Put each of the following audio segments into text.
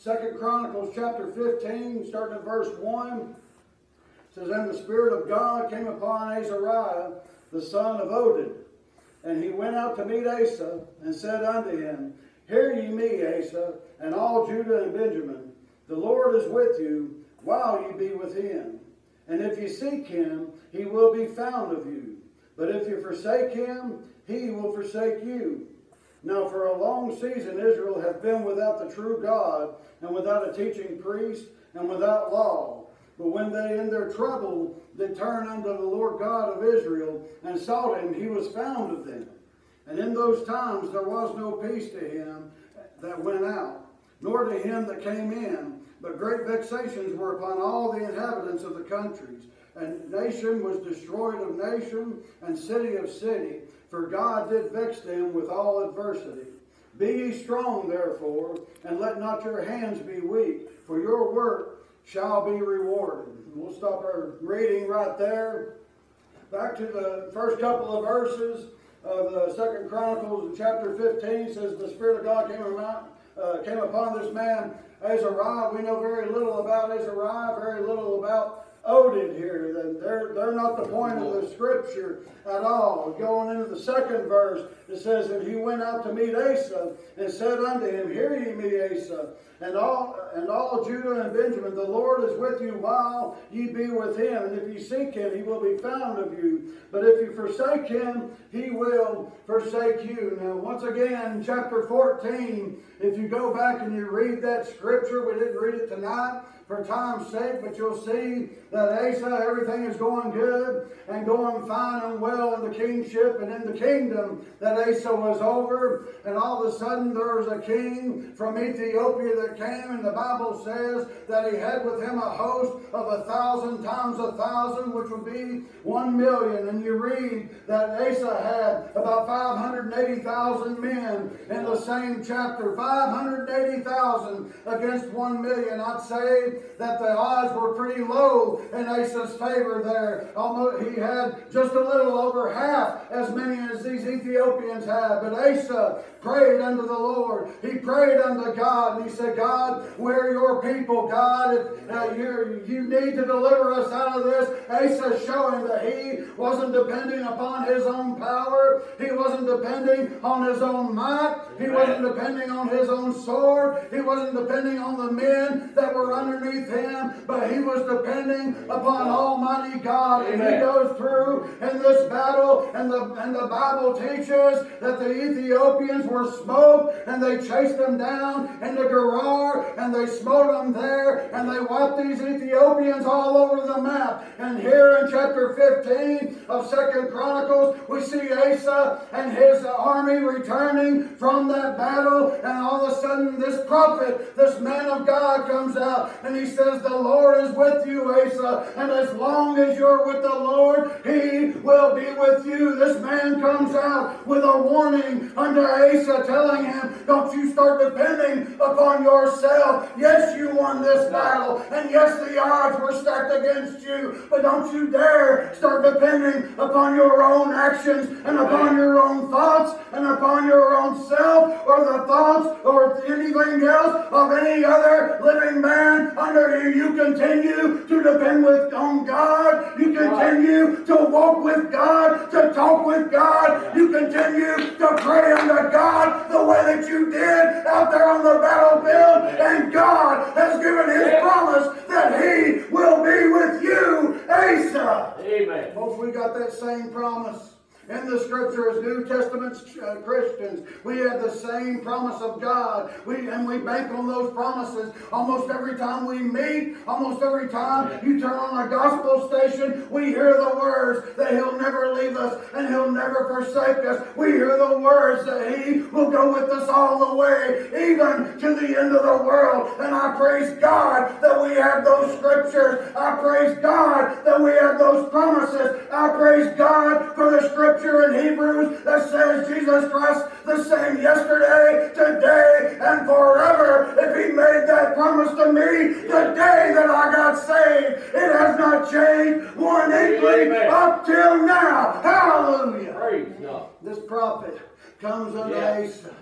Second Chronicles chapter 15, starting at verse 1. says, And the Spirit of God came upon Azariah, the son of Oded. And he went out to meet Asa, and said unto him, Hear ye me, Asa, and all Judah and Benjamin. The Lord is with you, while ye be with him. And if ye seek him, he will be found of you. But if you forsake him, he will forsake you. Now, for a long season, Israel hath been without the true God, and without a teaching priest, and without law. But when they in their trouble did turn unto the Lord God of Israel, and sought him, he was found of them. And in those times there was no peace to him that went out, nor to him that came in, but great vexations were upon all the inhabitants of the countries. And nation was destroyed of nation, and city of city for God did vex them with all adversity. Be ye strong, therefore, and let not your hands be weak, for your work shall be rewarded. We'll stop our reading right there. Back to the first couple of verses of the Second Chronicles, chapter 15 says, The Spirit of God came, uh, came upon this man, Azariah. We know very little about Azariah, very little about Oded here. They're, they're not the point of the scripture at all. Going into the second verse, it says, that he went out to meet Asa and said unto him, Hear ye me, Asa, and all and all Judah and Benjamin, the Lord is with you while ye be with him. And if ye seek him, he will be found of you. But if you forsake him, he will forsake you. Now, once again, chapter 14, if you go back and you read that scripture, we didn't read it tonight for time's sake, but you'll see that Asa, everything is going good and going fine and well in the kingship and in the kingdom that Asa was over. And all of a sudden there was a king from Ethiopia that came, and the Bible says that he had with him a host of a thousand times a thousand, which would be one million. And you read that Asa had about 580,000 men in the same chapter. 580,000 against one million. I'd say that the odds were pretty low in Asa's favor there. Almost, he had just a little over half as many as these Ethiopians had. But Asa prayed unto the Lord. He prayed unto God, and he said, God, we're your people. God, if, uh, you you need to deliver us out of this. Asa showing that he wasn't depending upon his own power. He wasn't depending on his own might. He wasn't depending on his own sword. He wasn't depending on the men that were underneath him, but he was depending upon Almighty God. And he goes through in this battle, and the, and the Bible teaches that the Ethiopians were smoked, and they chased them down into Gerar, and they smote them there, and they wiped these Ethiopians all over the map. And here in chapter 15 of Second Chronicles, we see Asa and his army returning from that battle, and all of a sudden this prophet, this man of God comes out, and he says, The Lord is with you, Asa, and as long as you're with the Lord, he will be with you. This man comes out with a warning unto Asa, telling him, Don't you start depending upon yourself. Yes, you won this battle, and yes, the odds were stacked against you, but don't you dare start depending upon your own actions and upon your own thoughts and upon your own self or the thoughts else of any other living man under you. You continue to depend with on God. You continue to walk with God, to talk with God. You continue to pray unto God the way that you did out there on the battlefield. And God has given his promise that he will be with you, Asa. Amen. Folks, we got that same promise in the scripture as New Testament uh, Christians. We have the same promise of God. We and we bank on those promises almost every time we meet, almost every time you turn on a gospel station, we hear the words that He'll never leave us and He'll never forsake us. We hear the words that He will go with us all the way, even to the end of the world. And I praise God that we have those scriptures. I praise God that we have those promises. I praise God for the scripture scripture in Hebrews that says Jesus Christ the same yesterday, today, and forever. If he made that promise to me the day that I got saved, it has not changed one inkling up till now. Hallelujah. Praise God. This prophet comes unto Yes. Asa.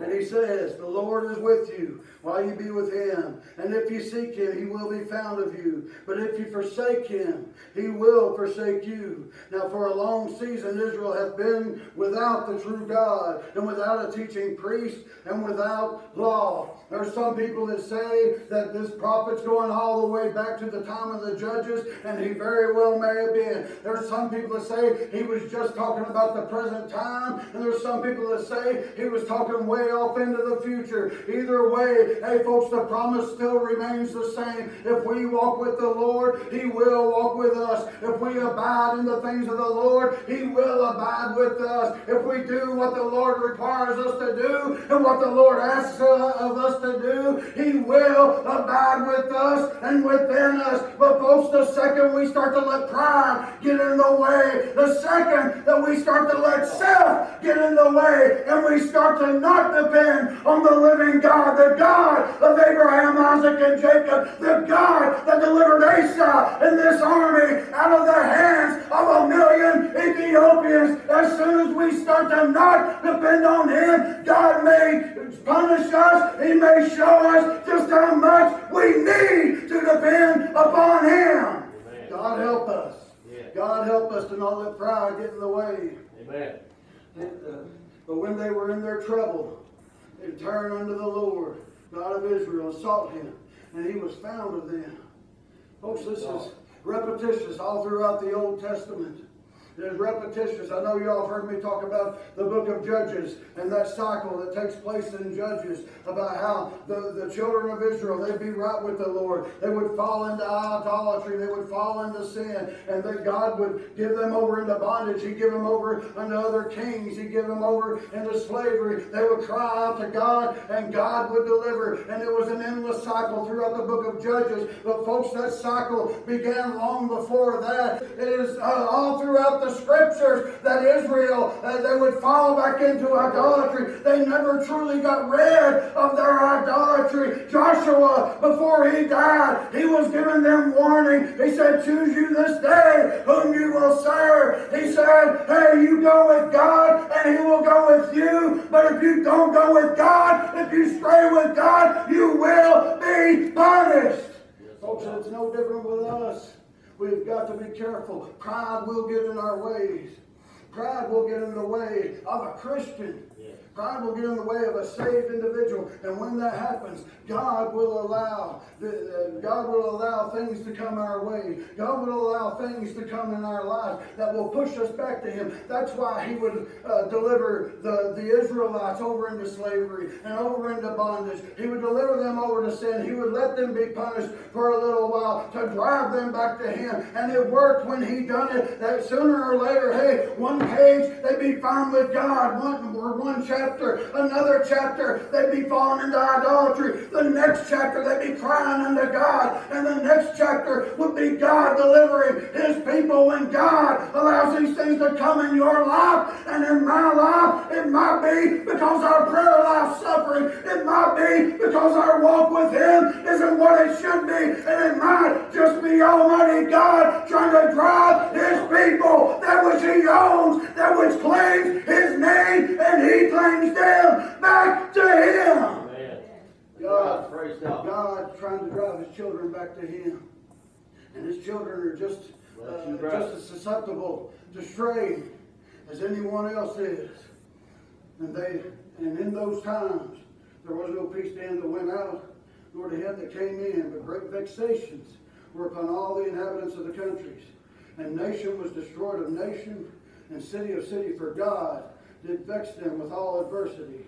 And he says, The Lord is with you while you be with him. And if you seek him, he will be found of you. But if you forsake him, he will forsake you. Now, for a long season, Israel hath been without the true God, and without a teaching priest, and without law. There's some people that say that this prophet's going all the way back to the time of the judges, and he very well may have been. There's some people that say he was just talking about the present time, and there's some people that say he was talking way off into the future. Either way, hey folks, the promise still remains the same. If we walk with the Lord, he will walk with us. If we abide in the things of the Lord, he will abide with us. If we do what the Lord requires us to do and what the Lord asks of us to do, he will abide with us and within us. But folks, the second we start to let pride get in the way, the second that we start to let self get in the way, and we start to not depend on the living God, the God of Abraham, Isaac, and Jacob, the God that delivered Asa and this army out of the hands of a million Ethiopians. As soon as we start to not depend on Him, God may punish us. He may show us just how much we need to depend upon Him. Amen. God help us. Yeah. God help us to not let pride get in the way. Amen. And, uh, but when they were in their trouble, they turned unto the Lord, God of Israel, and sought him, and he was found of them. Folks, this is repetitious all throughout the Old Testament. Is repetitious. I know y'all have heard me talk about the book of Judges and that cycle that takes place in Judges about how the, the children of Israel, they'd be right with the Lord. They would fall into idolatry. They would fall into sin. And that God would give them over into bondage. He'd give them over unto other kings. He'd give them over into slavery. They would cry out to God and God would deliver. And it was an endless cycle throughout the book of Judges. But folks, that cycle began long before that. It is uh, all throughout the scriptures that Israel, uh, they would fall back into idolatry. They never truly got rid of their idolatry. Joshua, before he died, he was giving them warning. He said, choose you this day whom you will serve. He said, hey, you go with God and he will go with you. But if you don't go with God, if you stray with God, you will be punished. Folks, it's no different with us. We've got to be careful. Pride will get in our ways. Pride will get in the way of a Christian. Yeah. Pride will get in the way of a saved individual, and when that happens, God will allow the, God will allow things to come our way. God will allow things to come in our lives that will push us back to Him. That's why He would uh, deliver the, the Israelites over into slavery and over into bondage. He would deliver them over to sin. He would let them be punished for a little while to drive them back to Him. And it worked when He done it. That sooner or later, hey, one page they'd be found with God. One or one chapter, another chapter they'd be falling into idolatry. The next chapter they'd be crying unto God, and the next chapter would be God delivering His people. When God allows these things to come in your life and in my life, it might be because our prayer life's suffering. It might be because our walk with Him isn't what it should be, and it might just be Almighty God trying to drive His people, that which He owns, that which claims His name, and He claims them back to Him. Amen. God, Praise God. God trying to drive His children back to Him, and His children are just uh, just as susceptible to stray as anyone else is. And they and in those times there was no peace to him that went out, nor to him that came in, but great vexations were upon all the inhabitants of the countries. And nation was destroyed of nation, and city of city, for God did vex them with all adversity.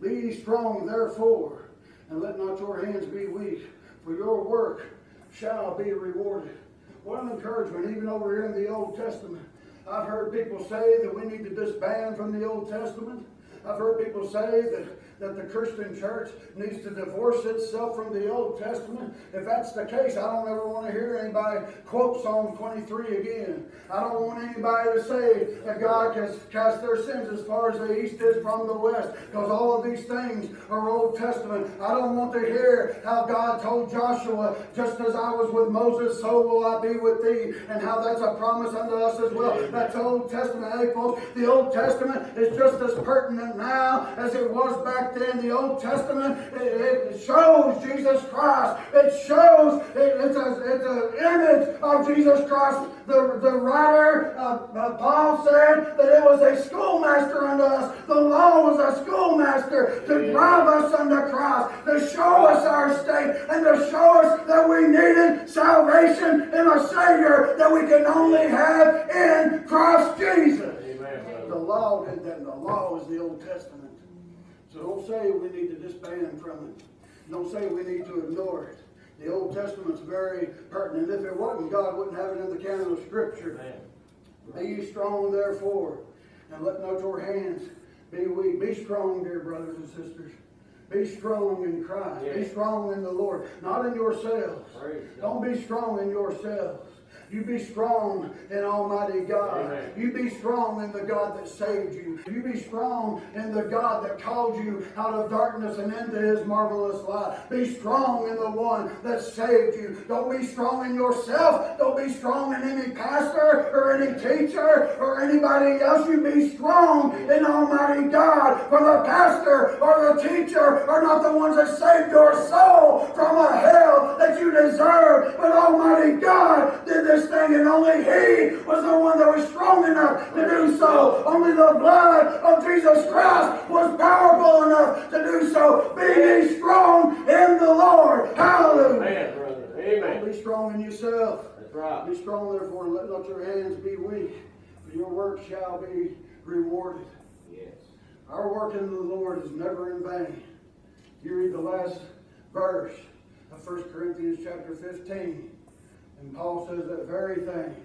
Be ye strong therefore, and let not your hands be weak, for your work shall be rewarded. What an encouragement, even over here in the Old Testament. I've heard people say that we need to disband from the Old Testament. I've heard people say that that the Christian church needs to divorce itself from the Old Testament? If that's the case, I don't ever want to hear anybody quote Psalm 23 again. I don't want anybody to say that God can cast their sins as far as the east is from the west, because all of these things are Old Testament. I don't want to hear how God told Joshua, just as I was with Moses, so will I be with thee, and how that's a promise unto us as well. That's Old Testament. Hey, folks, the Old Testament is just as pertinent now as it was back then. The Old Testament, it, it shows Jesus Christ. It shows, it, it's, a, it's an image of Jesus Christ. The, the writer, uh, uh, Paul said that it was a schoolmaster unto us. The law was a schoolmaster to drive us unto Christ, to show us our state, and to show us that we needed salvation in a Savior that we can only have in Christ Jesus. Amen, The law did that. The law is the Old Testament. So don't say we need to disband from it. Don't say we need to ignore it. The Old Testament's very pertinent. If it wasn't, God wouldn't have it in the canon of Scripture. Be strong, therefore, and let not your hands be weak. Be strong, dear brothers and sisters. Be strong in Christ. Be strong in the Lord, not in yourselves. Don't be strong in yourselves. You be strong in Almighty God. Amen. You be strong in the God that saved you. You be strong in the God that called you out of darkness and into his marvelous light. Be strong in the one that saved you. Don't be strong in yourself. Don't be strong in any pastor or any teacher or anybody else. You be strong in Almighty God. For the pastor or the teacher are not the ones that saved your soul from a hell that you deserve. But Almighty God did this thing, and only He was the one that was strong enough to do so. Only the blood of Jesus Christ was powerful enough to do so. Be ye strong in the Lord. Hallelujah. Amen, brother. Don't Amen. be strong in yourself. That's right. Be strong, therefore, and let not your hands be weak, for your work shall be rewarded. Yes. Our work in the Lord is never in vain. You read the last verse of 1 Corinthians chapter 15, and Paul says that very thing.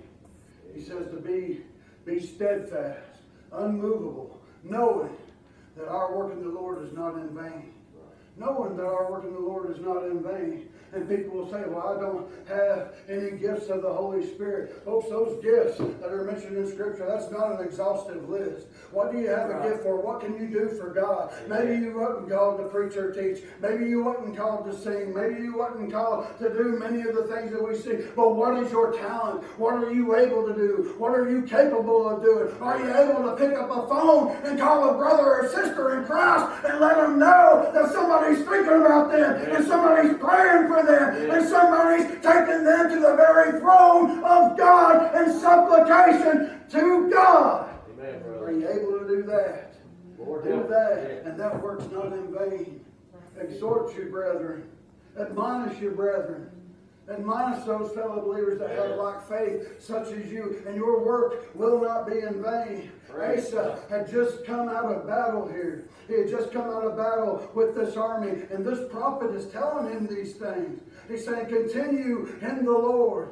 He says to be, be steadfast, unmovable, knowing that our work in the Lord is not in vain. Knowing that our work in the Lord is not in vain. And people will say, well, I don't have any gifts of the Holy Spirit. Folks, those gifts that are mentioned in Scripture, that's not an exhaustive list. What do you have a gift for? What can you do for God? Maybe you wasn't called to preach or teach. Maybe you wasn't called to sing. Maybe you wasn't called to do many of the things that we see. But what is your talent? What are you able to do? What are you capable of doing? Are you able to pick up a phone and call a brother or sister in Christ and let them know that somebody's thinking about them and somebody's praying for them and somebody's taking them to the very throne of God in supplication to God? Amen, Are you able to do that? Lord Do that, and that work's not in vain. Exhort you, brethren. Admonish you, brethren. Admonish those fellow believers that have like faith, such as you, and your work will not be in vain. Praise Asa had just come out of battle here. He had just come out of battle with this army, and this prophet is telling him these things. He's saying, Continue in the Lord.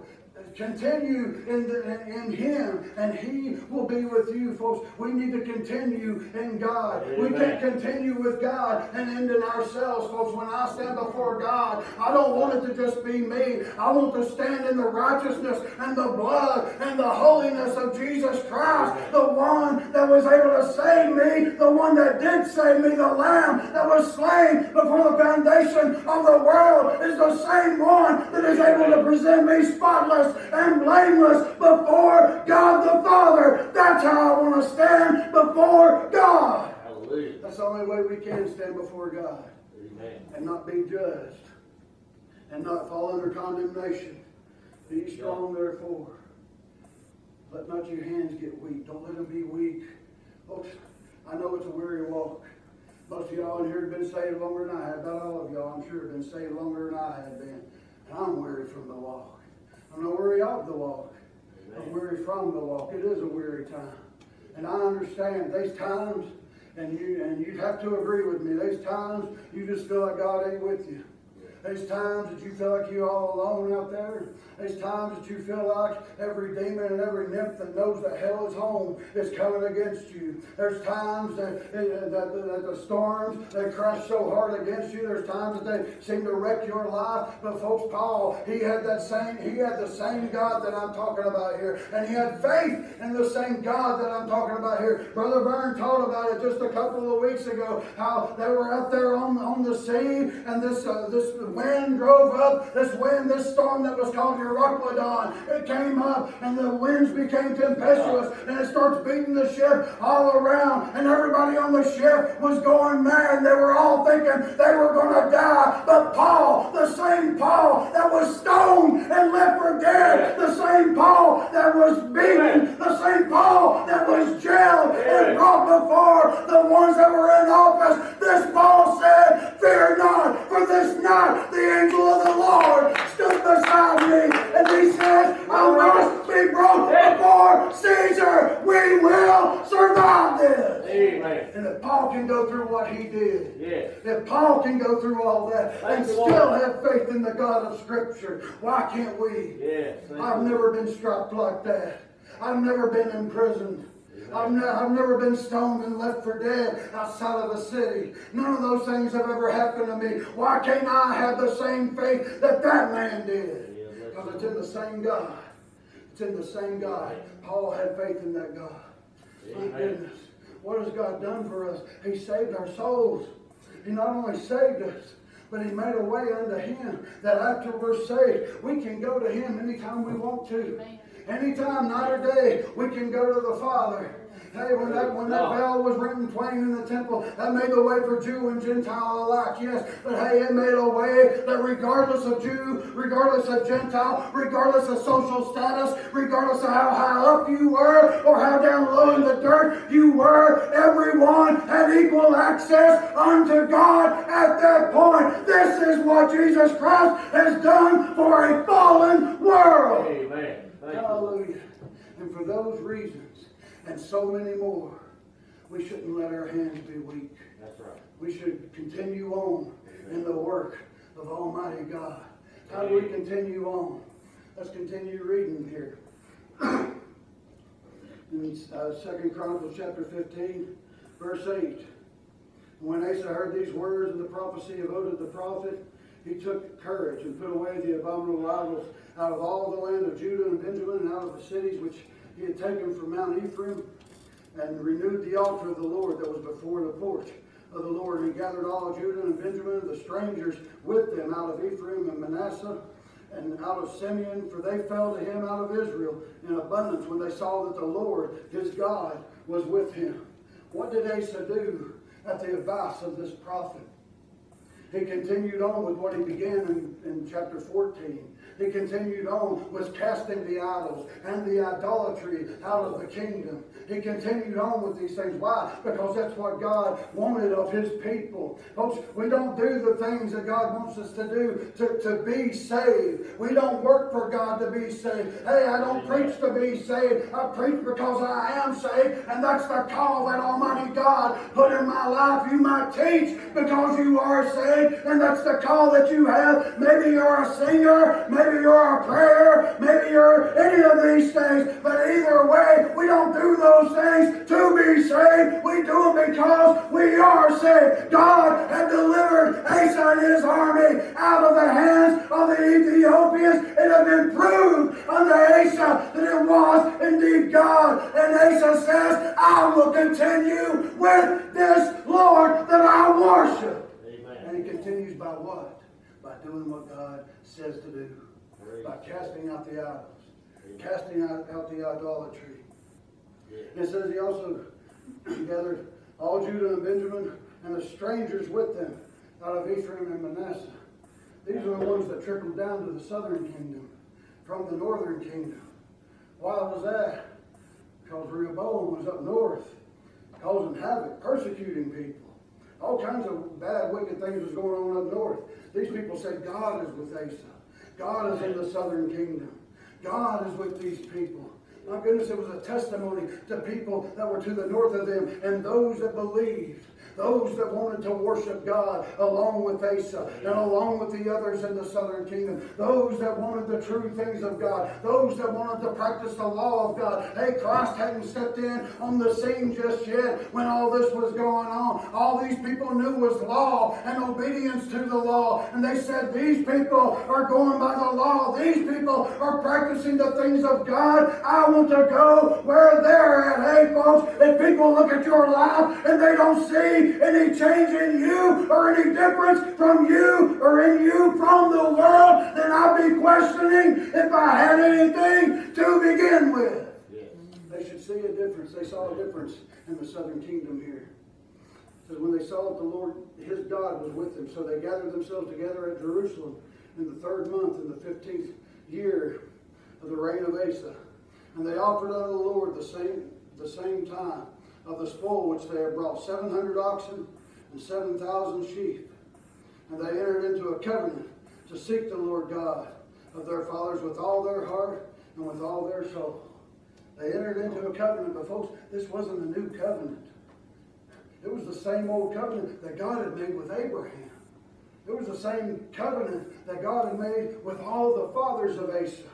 Continue in, the, in Him, and He will be with you, folks. We need to continue in God. We can't continue with God and end in ourselves, folks. When I stand before God, I don't want it to just be me. I want to stand in the righteousness and the blood and the holiness of Jesus Christ, the one that was able to save me, the one that did save me, the Lamb that was slain before the foundation of the world is the same one that is able to present me spotless and blameless before God the Father. That's how I want to stand before God. Hallelujah. That's the only way we can stand before God Amen. and not be judged and not fall under condemnation. Be strong, therefore. Let not your hands get weak. Don't let them be weak. Folks, I know it's a weary walk. Most of y'all in here have been saved longer than I have. About all of y'all, I'm sure, have been saved longer than I have been. And I'm weary from the walk. I'm not weary of the walk. I'm weary from the walk. It is a weary time. And I understand there's times, and you and you'd have to agree with me, there's times you just feel like God ain't with you. There's times that you feel like you're all alone out there. There's times that you feel like every demon and every nymph that knows that hell is home is coming against you. There's times that, that, that, that the storms they crash so hard against you. There's times that they seem to wreck your life. But folks, Paul, he had that same, he had the same God that I'm talking about here, and he had faith in the same God that I'm talking about here. Brother Vern taught about it just a couple of weeks ago. How they were out there on on the sea, and this uh, this wind drove up. This wind, this storm that was called Euroclydon, it came up, and the winds became tempestuous, and it starts beating the ship all around, and everybody on the ship was going mad. They were all thinking they were going to die. But Paul, the same Paul that was stoned and left for dead, the same Paul that was beaten, the same Paul that was jailed and brought before the ones that were in office. This Paul said, Fear not, for this night the angel of the Lord stood beside me, and he said, I must be brought before Caesar. We will survive this. Amen. And if Paul can go through what he did, if Paul can go through all that Thank and still Lord. have faith in the God of Scripture, why can't we? Yes. I've never been struck like that. I've never been imprisoned. I've, ne- I've never been stoned and left for dead outside of the city. None of those things have ever happened to me. Why can't I have the same faith that that man did? Yeah, Because it's in the same God. It's in the same God. Paul had faith in that God. My Amen. goodness. What has God done for us? He saved our souls. He not only saved us, but He made a way unto Him that after we're saved, we can go to Him anytime we want to. Anytime, night or day, we can go to the Father. Hey, when that when that veil was rent in twain in the temple, that made the way for Jew and Gentile alike. Yes, but hey, it made a way that regardless of Jew, regardless of Gentile, regardless of social status, regardless of how high up you were or how down low in the dirt you were, everyone had equal access unto God at that point. This is what Jesus Christ has done for a fallen world. Amen. Hallelujah. And for those reasons, and so many more, we shouldn't let our hands be weak. That's right. We should continue on in the work of Almighty God. How do we continue on? Let's continue reading here. In uh, Second Chronicles chapter 15, verse 8. When Asa heard these words of the prophecy of Oded the prophet, he took courage and put away the abominable idols out of all the land of Judah and Benjamin and out of the cities which he had taken from Mount Ephraim and renewed the altar of the Lord that was before the porch of the Lord. And he gathered all Judah and Benjamin, the strangers with them out of Ephraim and Manasseh and out of Simeon, for they fell to him out of Israel in abundance when they saw that the Lord, his God, was with him. What did Asa do at the advice of this prophet? He continued on with what he began in, in chapter 14. He continued on with casting the idols and the idolatry out of the kingdom. He continued on with these things. Why? Because that's what God wanted of his people. Folks, we don't do the things that God wants us to do to, to be saved. We don't work for God to be saved. Hey, I don't preach to be saved. I preach because I am saved, and that's the call that Almighty God put in my life. You might teach because you are saved, and that's the call that you have. Maybe you're a singer, maybe you're a prayer, maybe you're any of these things, but either way, we don't do those things to be saved. We do them because we are saved. God had delivered Asa and his army out of the hands of the Ethiopians. It had been proved unto Asa that it was indeed God. And Asa says, I will continue with this Lord that I worship. Amen. And he continues by what? By doing what God says to do. By casting out the idols. Casting out, out the idolatry. Yeah. It says he also gathered all Judah and Benjamin and the strangers with them out of Ephraim and Manasseh. These are the ones that trickled down to the southern kingdom from the northern kingdom. Why was that? Because Rehoboam was up north, causing havoc, persecuting people. All kinds of bad, wicked things was going on up north. These people said God is with Asa. God is in the southern kingdom. God is with these people. My goodness, it was a testimony to people that were to the north of them and those that believed. Those that wanted to worship God along with Asa and along with the others in the southern kingdom, those that wanted the true things of God, those that wanted to practice the law of God. Hey, Christ hadn't stepped in on the scene just yet when all this was going on. All these people knew was law and obedience to the law. And they said, These people are going by the law. These people are practicing the things of God. I want to go where they're at. Hey, folks, if people look at your life and they don't see any change in you or any difference from you or in you from the world, then I'd be questioning if I had anything to begin with. They should see a difference. They saw a difference in the southern kingdom here. Because when they saw that the Lord, his God, was with them, so they gathered themselves together at Jerusalem in the third month, in the fifteenth year of the reign of Asa. And they offered unto the Lord the same, the same time of the spoil which they had brought, seven hundred oxen and seven thousand sheep. And they entered into a covenant to seek the Lord God of their fathers with all their heart and with all their soul. They entered into a covenant, but folks, this wasn't a new covenant. It was the same old covenant that God had made with Abraham. It was the same covenant that God had made with all the fathers of Asa.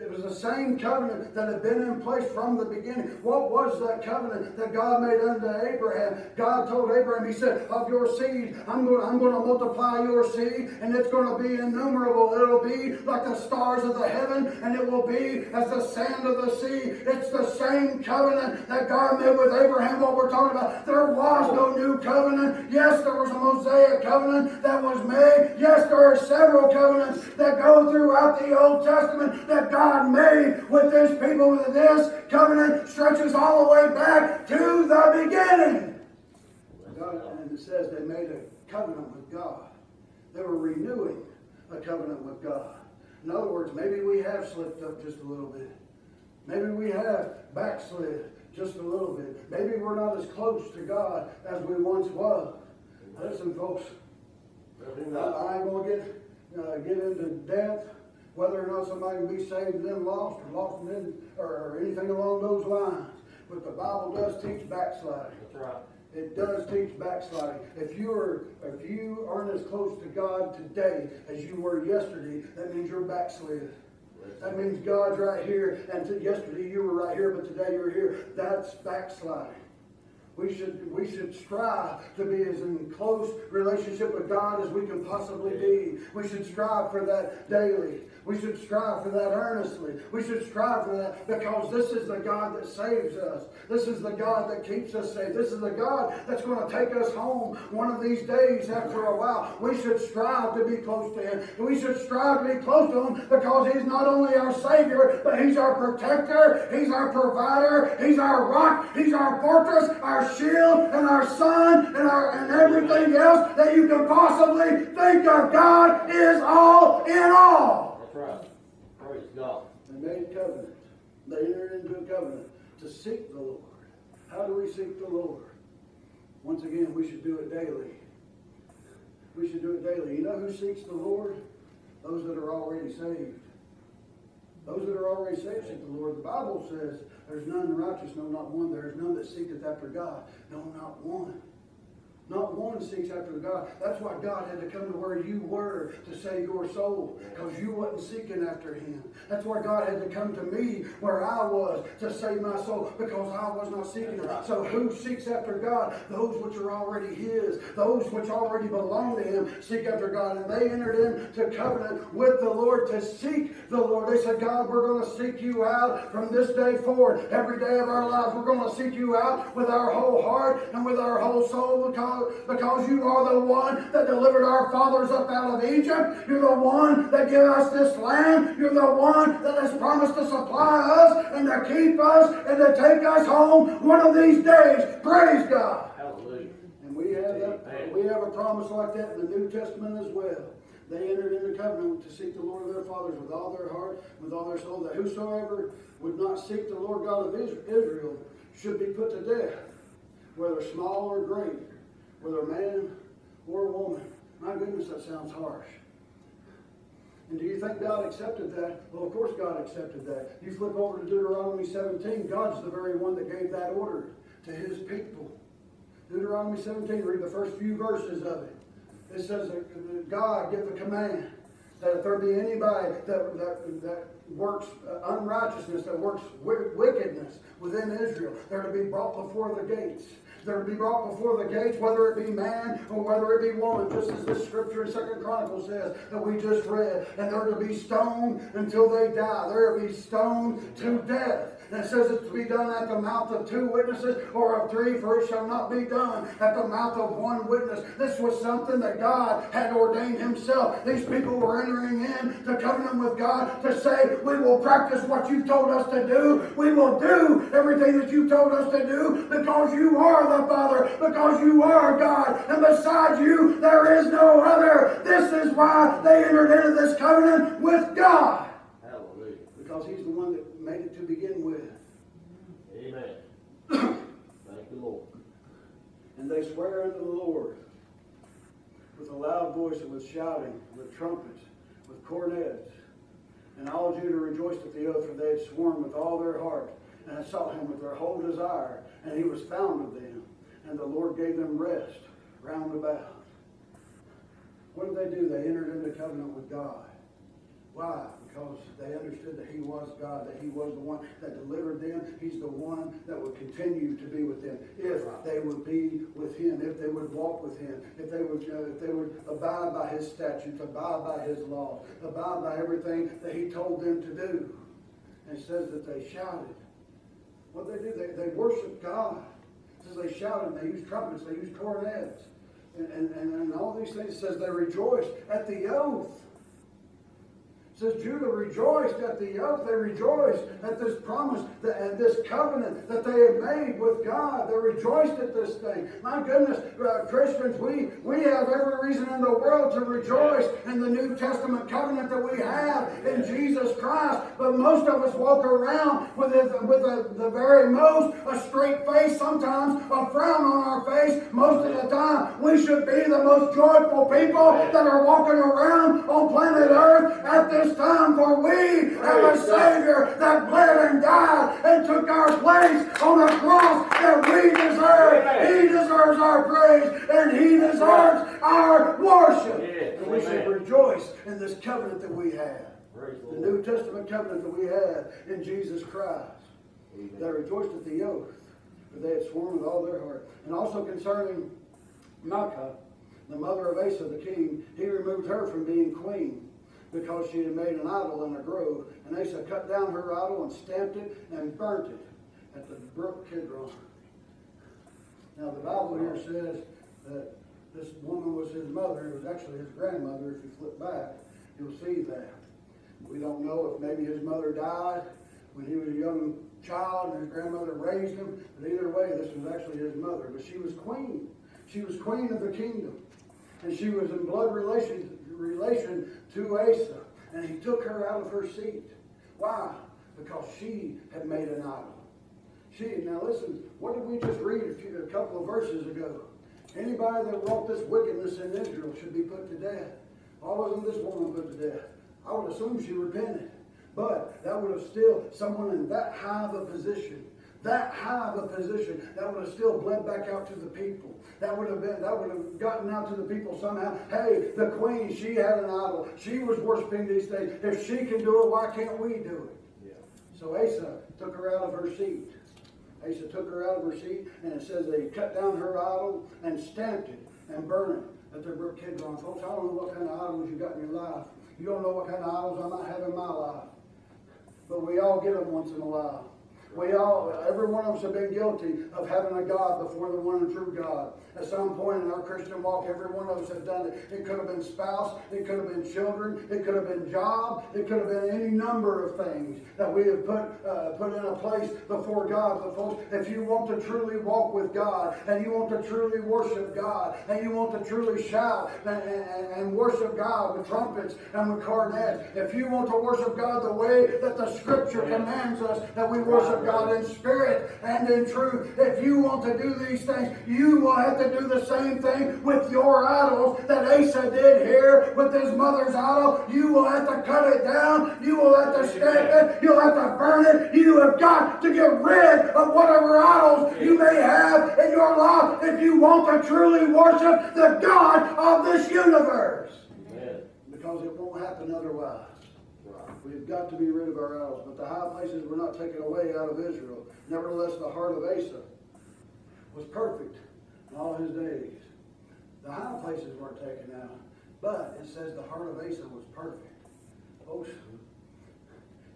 It was the same covenant that had been in place from the beginning. What was that covenant that God made unto Abraham? God told Abraham, He said, Of your seed, I'm going, I'm going to multiply your seed, and it's going to be innumerable. It'll be like the stars of the heaven, and it will be as the sand of the sea. It's the same covenant that God made with Abraham, what we're talking about. There was no new covenant. Yes, there was a Mosaic covenant that was made. Yes, there are several covenants that go throughout the Old Testament that God God made with this people. With this covenant stretches all the way back to the beginning. God, and it says they made a covenant with God. They were renewing a covenant with God. In other words, maybe we have slipped up just a little bit. Maybe we have backslid just a little bit. Maybe we're not as close to God as we once was. Listen, folks, I, I ain't going to get, uh, get into depth whether or not somebody can be saved and then lost or lost and then or, anything along those lines. But the Bible does teach backsliding. That's right. It does teach backsliding. If you are if you aren't as close to God today as you were yesterday, that means you're backslid. That means God's right here, and yesterday you were right here, but today you're here. That's backsliding. We should, we should strive to be as in close relationship with God as we can possibly be. We should strive for that daily. We should strive for that earnestly. We should strive for that because this is the God that saves us. This is the God that keeps us safe. This is the God that's going to take us home one of these days after a while. We should strive to be close to Him. We should strive to be close to Him because He's not only our Savior, but He's our protector. He's our provider. He's our rock. He's our fortress, our shield, and our sun, and, our, and everything else that you can possibly think of. God is all in all. That's right. Praise God. They made covenant. They entered into a covenant to seek the Lord. How do we seek the Lord? Once again, we should do it daily. We should do it daily. You know who seeks the Lord? Those that are already saved. Those that are already saved seek the Lord. The Bible says, There's none righteous, no, not one. There is none that seeketh after God, no, not one. Not one seeks after the God. That's why God had to come to where you were to save your soul, because you wasn't seeking after Him. That's why God had to come to me where I was to save my soul, because I was not seeking Him. So who seeks after God? Those which are already His, those which already belong to Him, seek after God. And they entered into covenant with the Lord to seek the Lord. They said, God, we're going to seek you out from this day forward. Every day of our lives, we're going to seek you out with our whole heart and with our whole soul because because you are the one that delivered our fathers up out of Egypt. You're the one that gave us this land. You're the one that has promised to supply us and to keep us and to take us home one of these days. Praise God. Hallelujah. And we have that, we have a promise like that in the New Testament as well. They entered into covenant to seek the Lord of their fathers with all their heart, with all their soul, that whosoever would not seek the Lord God of Israel should be put to death, whether small or great whether a man or a woman. My goodness, that sounds harsh. And do you think God accepted that? Well, of course God accepted that. You flip over to Deuteronomy 17, God's the very one that gave that order to his people. Deuteronomy 17, read the first few verses of it. It says that God give the command that if there be anybody that, that, that works unrighteousness, that works wickedness within Israel, they're to be brought before the gates. They're to be brought before the gates, whether it be man or whether it be woman, just as this scripture in Second Chronicles says that we just read. And they're to be stoned until they die. They're to be stoned to death. It says it's to be done at the mouth of two witnesses or of three, for it shall not be done at the mouth of one witness. This was something that God had ordained Himself. These people were entering in to covenant with God to say, We will practice what you've told us to do. We will do everything that You've told us to do because you are the Father, because you are God, and beside you, there is no other. This is why they entered into this covenant with God Hallelujah. because He's the one that made it to begin with. Amen. Thank you, Lord. And they swear unto the Lord with a loud voice and with shouting, with trumpets, with cornets. And all Judah rejoiced at the oath, for they had sworn with all their heart, and had sought him with their whole desire, and he was found of them. And the Lord gave them rest round about. What did they do? They entered into covenant with God. Why? Because they understood that He was God, that He was the one that delivered them. He's the one that would continue to be with them if they would be with Him, if they would walk with Him, if they would, uh, if they would abide by His statutes, abide by His laws, abide by everything that He told them to do. And it says that they shouted. What they do? They, they worshiped God. It says they shouted. They used trumpets. They used cornets, and and, and, and all these things. It says they rejoiced at the oath says Judah rejoiced at the oath. They rejoiced at this promise that, and this covenant that they had made with God. They rejoiced at this thing. My goodness, uh, Christians, we, we have every reason in the world to rejoice in the New Testament covenant that we have in Jesus Christ. But most of us walk around with, with a, the very most a straight face, sometimes a frown on our face. Most of the time, we should be the most joyful people that are walking around on planet Earth at this time, for we have a Savior that bled and died and took our place on the cross that we deserve. He deserves our praise and He deserves our worship. Yes, And we should rejoice in this covenant that we have. Praise the Lord. New Testament covenant that we have in Jesus Christ. They rejoiced at the oath, for they had sworn with all their heart. And also concerning Maacah, the mother of Asa the king, he removed her from being queen because she had made an idol in a grove. And Asa cut down her idol and stamped it and burnt it at the brook Kidron. Now the Bible here says that this woman was his mother. It was actually his grandmother. If you flip back, you'll see that. We don't know if maybe his mother died when he was a young child and his grandmother raised him. But either way, this was actually his mother. But she was queen. She was queen of the kingdom. And she was in blood relation, relation to Asa. And he took her out of her seat. Why? Because she had made an idol. She, now listen, what did we just read a, few, a couple of verses ago? Anybody that wrought this wickedness in Israel should be put to death. Why wasn't this woman put to death? I would assume she repented. But that would have still, someone in that high of a position, that high of a position, that would have still bled back out to the people. That would have been, that would have gotten out to the people somehow. Hey, the queen, she had an idol. She was worshiping these things. If she can do it, why can't we do it? Yeah. So Asa took her out of her seat. Asa took her out of her seat, and it says they cut down her idol and stamped it and burned it at their brook Kidron. Folks, I don't know what kind of idols you got in your life. You don't know what kind of idols I might have in my life. But we all get them once in a while. We all, every one of us have been guilty of having a God before the one and true God. At some point in our Christian walk, every one of us have done it. It could have been spouse, it could have been children, it could have been job, it could have been any number of things that we have put uh, put in a place before God. But folks, if you want to truly walk with God, and you want to truly worship God, and you want to truly shout and, and, and worship God with trumpets and with cornets, if you want to worship God the way that the Scripture commands us that we worship worship God in spirit and in truth. If you want to do these things, you will have to do the same thing with your idols that Asa did here with his mother's idol. You will have to cut it down. You will have to stamp it. You'll have to burn it. You have got to get rid of whatever idols you may have in your life if you want to truly worship the God of this universe. Amen. Because it won't happen otherwise. We've got to be rid of our idols, but the high places were not taken away out of Israel. Nevertheless, the heart of Asa was perfect in all his days. The high places weren't taken out, but it says the heart of Asa was perfect. Folks,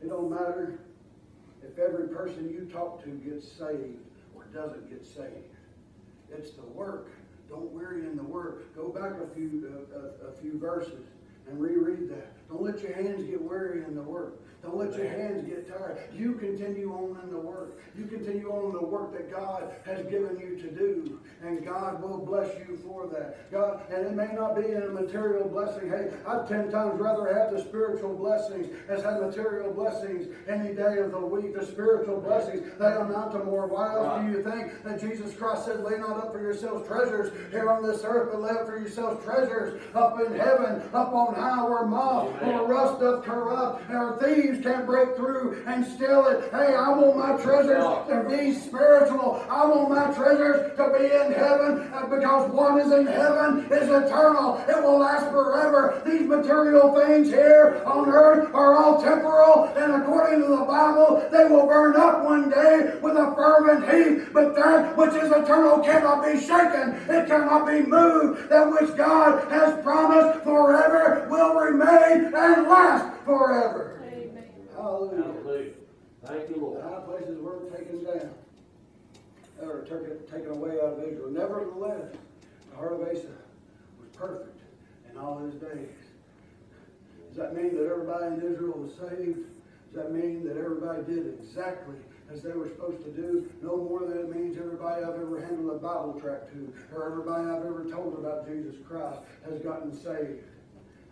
it don't matter if every person you talk to gets saved or doesn't get saved. It's the work. Don't weary in the work. Go back a few uh, a, a few verses and reread that. Don't let your hands get weary in the work. Don't let your hands get tired. You continue on in the work. You continue on in the work that God has given you to do. And God will bless you for that. God, and it may not be in a material blessing. Hey, I'd ten times rather have the spiritual blessings as have material blessings any day of the week. The spiritual blessings, they amount to more. Why else do you think that Jesus Christ said, lay not up for yourselves treasures here on this earth, but lay up for yourselves treasures up in heaven, up on high where moth Or rust doth corrupt, and our thieves can't break through and steal it. Hey, I want my treasures to be spiritual. I want my treasures to be in heaven uh, because what is in heaven is eternal. It will last forever. These material things here on earth are all temporal, and according to the Bible, they will burn up one day with a fervent heat. But that which is eternal cannot be shaken, it cannot be moved. That which God has promised forever will remain and last forever. Amen. Hallelujah. Hallelujah. Thank you, Lord. The high places weren't taken down or taken, taken away out of Israel. Nevertheless, the heart of Asa was perfect in all his days. Does that mean that everybody in Israel was saved? Does that mean that everybody did exactly as they were supposed to do? No more than it means everybody I've ever handled a Bible tract to or everybody I've ever told about Jesus Christ has gotten saved.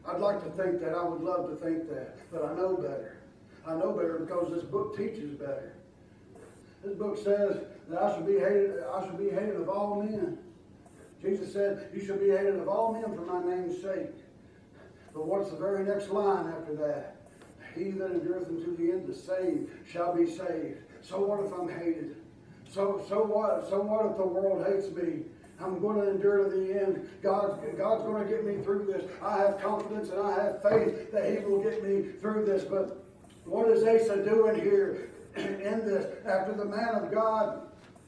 I'd like to think that. I would love to think that. But I know better. I know better because this book teaches better. This book says that I should be hated, I should be hated of all men. Jesus said, You shall be hated of all men for my name's sake. But what's the very next line after that? He that endureth unto the end, the saved, shall be saved. So what if I'm hated? So so what? So what if the world hates me? I'm going to endure to the end. God's, God's going to get me through this. I have confidence and I have faith that He will get me through this. But what is Asa doing here in this? After the man of God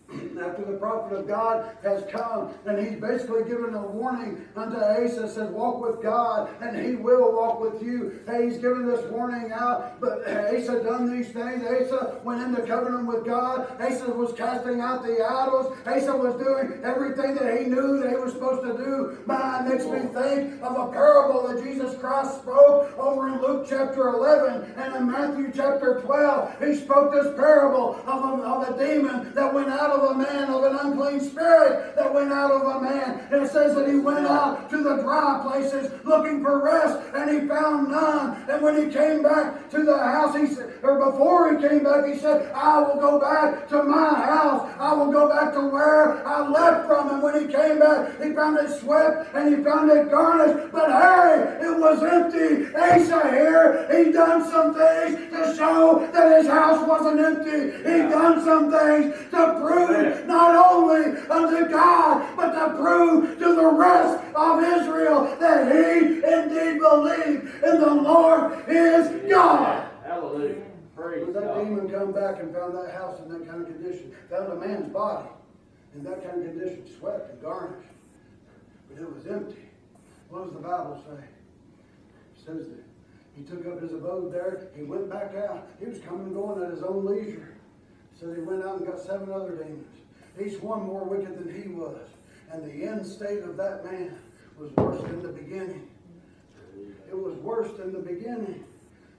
after the prophet of God has come, and he's basically given a warning unto Asa, says, walk with God, and he will walk with you. Hey, he's given this warning out, but Asa done these things. Asa went into covenant with God. Asa was casting out the idols. Asa was doing everything that he knew that he was supposed to do. It makes me think of a parable that Jesus Christ spoke over in Luke chapter 11 and in Matthew chapter 12. He spoke this parable of a, of a demon that went out of a man, of an unclean spirit that went out of a man. And it says that he went out to the dry places looking for rest, and he found none. And when he came back to the house, he said, or before he came back, he said, I will go back to my house. I will go back to where I left from. And when he came back, he found it swept and he found it garnished. But hey, it was empty. Asa here, he done some things to show that his house wasn't empty. He done some things to prove not only unto God, but to prove to the rest of Israel that he indeed believed in the Lord his God. Hallelujah. Praise When that God. demon come back and found that house in that kind of condition, found a man's body in that kind of condition, swept and garnished, but it was empty. What does the Bible say? It says that he took up his abode there. He went back out. He was coming and going at his own leisure. So he went out and got seven other demons, each one more wicked than he was. And the end state of that man was worse than the beginning. It was worse than the beginning.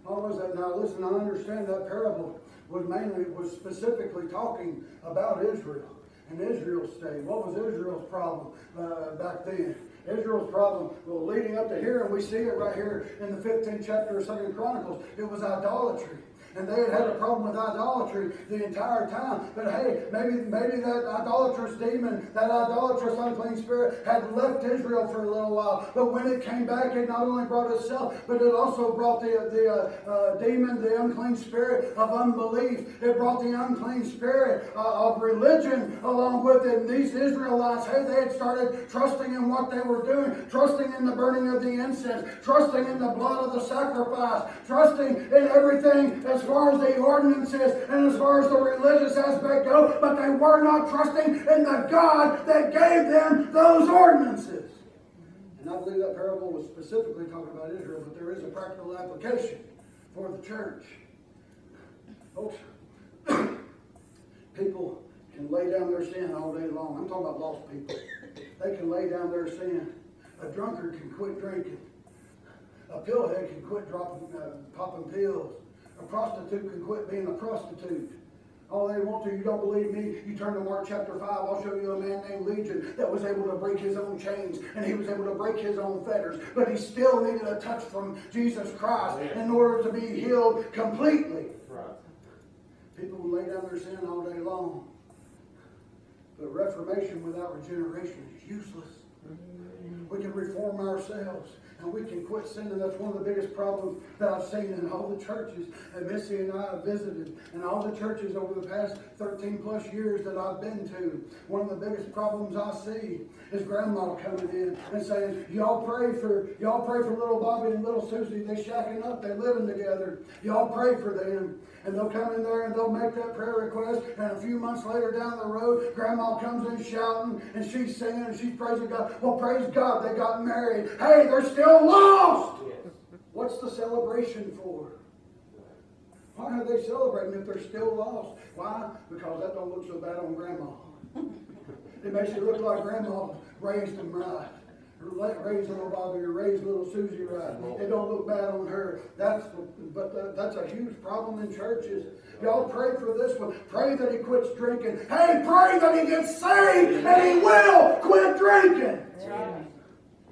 Was that? Now listen, I understand that parable was mainly, was specifically talking about Israel and Israel's state. What was Israel's problem uh, back then? Israel's problem, well, leading up to here, and we see it right here in the 15th chapter of Second Chronicles, it was idolatry. And they had had a problem with idolatry the entire time. But hey, maybe maybe that idolatrous demon, that idolatrous unclean spirit, had left Israel for a little while. But when it came back, it not only brought itself, but it also brought the the uh, uh, demon, the unclean spirit of unbelief. It brought the unclean spirit uh, of religion along with it. And these Israelites, hey, they had started trusting in what they were doing, trusting in the burning of the incense, trusting in the blood of the sacrifice, trusting in everything as far as the ordinances and as far as the religious aspect go, but they were not trusting in the God that gave them those ordinances. And I believe that parable was specifically talking about Israel, but there is a practical application for the church. Folks, people can lay down their sin all day long. I'm talking about lost people. They can lay down their sin. A drunkard can quit drinking. A pillhead can quit dropping, uh, popping pills. A prostitute can quit being a prostitute. All they want to, you don't believe me? You turn to Mark chapter 5, I'll show you a man named Legion that was able to break his own chains and he was able to break his own fetters, but he still needed a touch from Jesus Christ in order to be healed completely. Right. People will lay down their sin all day long. But reformation without regeneration is useless. Mm-hmm. We can reform ourselves and we can quit sinning. That's one of the biggest problems that I've seen in all the churches that Missy and I have visited and all the churches over the past 13 plus years that I've been to. One of the biggest problems I see is grandma coming in and saying, Y'all pray for y'all pray for little Bobby and little Susie. They shacking up, they living together. Y'all pray for them. And they'll come in there and they'll make that prayer request. And a few months later down the road, grandma comes in shouting and she's singing and she's praising God. Well, praise God, they got married. Hey, they're still lost. What's the celebration for? Why are they celebrating if they're still lost? Why? Because that don't look so bad on grandma. It makes it look like grandma raised them right. Or la- little Bobby or raised little Susie right. It don't look bad on her. That's, but that- that's a huge problem in churches. Y'all pray for this one. Pray that he quits drinking. Hey, pray that he gets saved and he will quit drinking. Amen.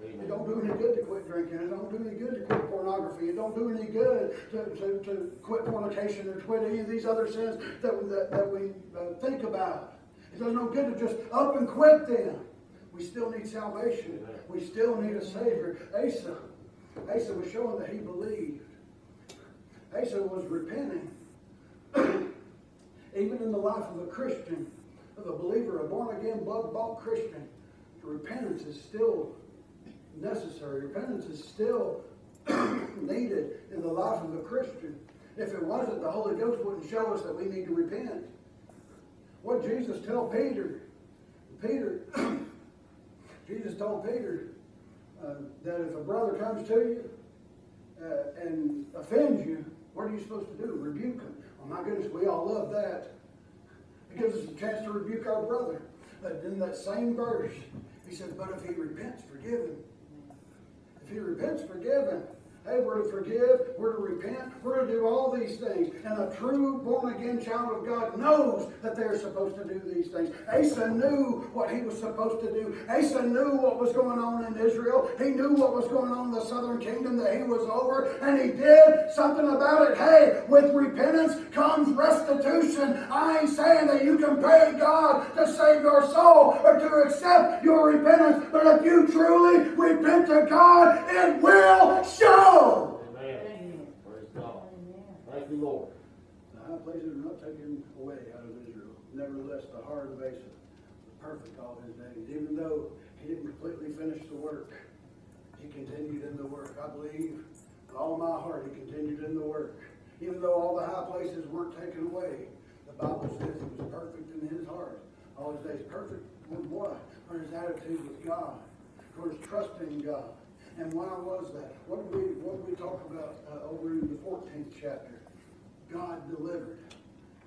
It don't do any good to quit drinking. It don't do any good to quit pornography. It don't do any good to, to, to quit fornication or quit any of these other sins that, we- that, that we uh, think about. It does no good to just up and quit them. We still need salvation. We still need a Savior. Asa, Asa was showing that he believed. Asa was repenting. Even in the life of a Christian, of a believer, a born again, blood bought Christian, repentance is still necessary. Repentance is still needed in the life of a Christian. If it wasn't, the Holy Ghost wouldn't show us that we need to repent. What Jesus tell Peter? Peter, Jesus told Peter uh, that if a brother comes to you uh, and offends you, what are you supposed to do? Rebuke him. Oh my goodness, we all love that. It gives us a chance to rebuke our brother. But in that same verse, he says, but if he repents, forgive him. If he repents, forgive him. Hey, we're to forgive, we're to repent, we're to do all these things. And a true born again child of God knows that they're supposed to do these things. Asa knew what he was supposed to do. Asa knew what was going on in Israel. He knew what was going on in the southern kingdom that he was over, and he did something about it. Hey, with repentance comes restitution. I ain't saying that you can pay God to save your soul or to accept your repentance, but if you truly repent to God, it will show. Amen. Praise God. Thank you, Lord. The high places are not taken away out of Israel. Nevertheless, the heart of Asa was perfect all his days. Even though he didn't completely finish the work, he continued in the work. I believe with all my heart he continued in the work. Even though all the high places weren't taken away, the Bible says he was perfect in his heart. All his days perfect what? For his attitude with God, for his trust God. And why was that? What did we what did we talk about uh, over in the 14th chapter? God delivered.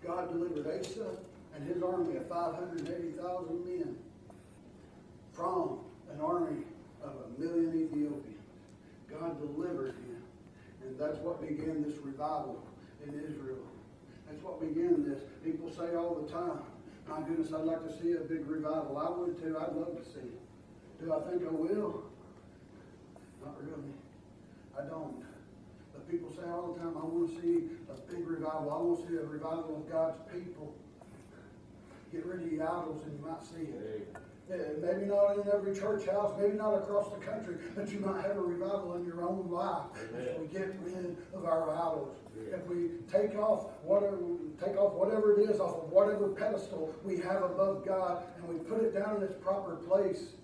God delivered Asa and his army of 580,000 men from an army of a million Ethiopians. God delivered him. And that's what began this revival in Israel. That's what began this. People say all the time, my goodness, I'd like to see a big revival. I would too. I'd love to see it. Do I think I will? Not really. I don't. But people say, all the time, I wanna see a big revival, I wanna see a revival of God's people. Get rid of the idols and you might see it. Maybe not in every church house, maybe not across the country, but you might have a revival in your own life. If we get rid of our idols. If we take off whatever, take off whatever it is off of whatever pedestal we have above God and we put it down in its proper place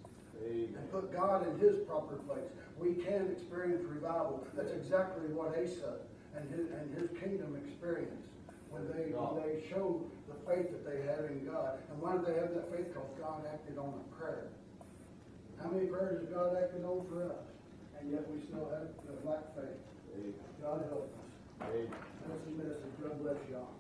and put God in his proper place. We can experience revival. That's exactly what Asa and his, and his kingdom experienced when they, when they showed the faith that they had in God. And why did they have that faith? Because God acted on a prayer. How many prayers has God acted on for us? And yet we still have the lack faith. God help us. That's the message. God bless y'all.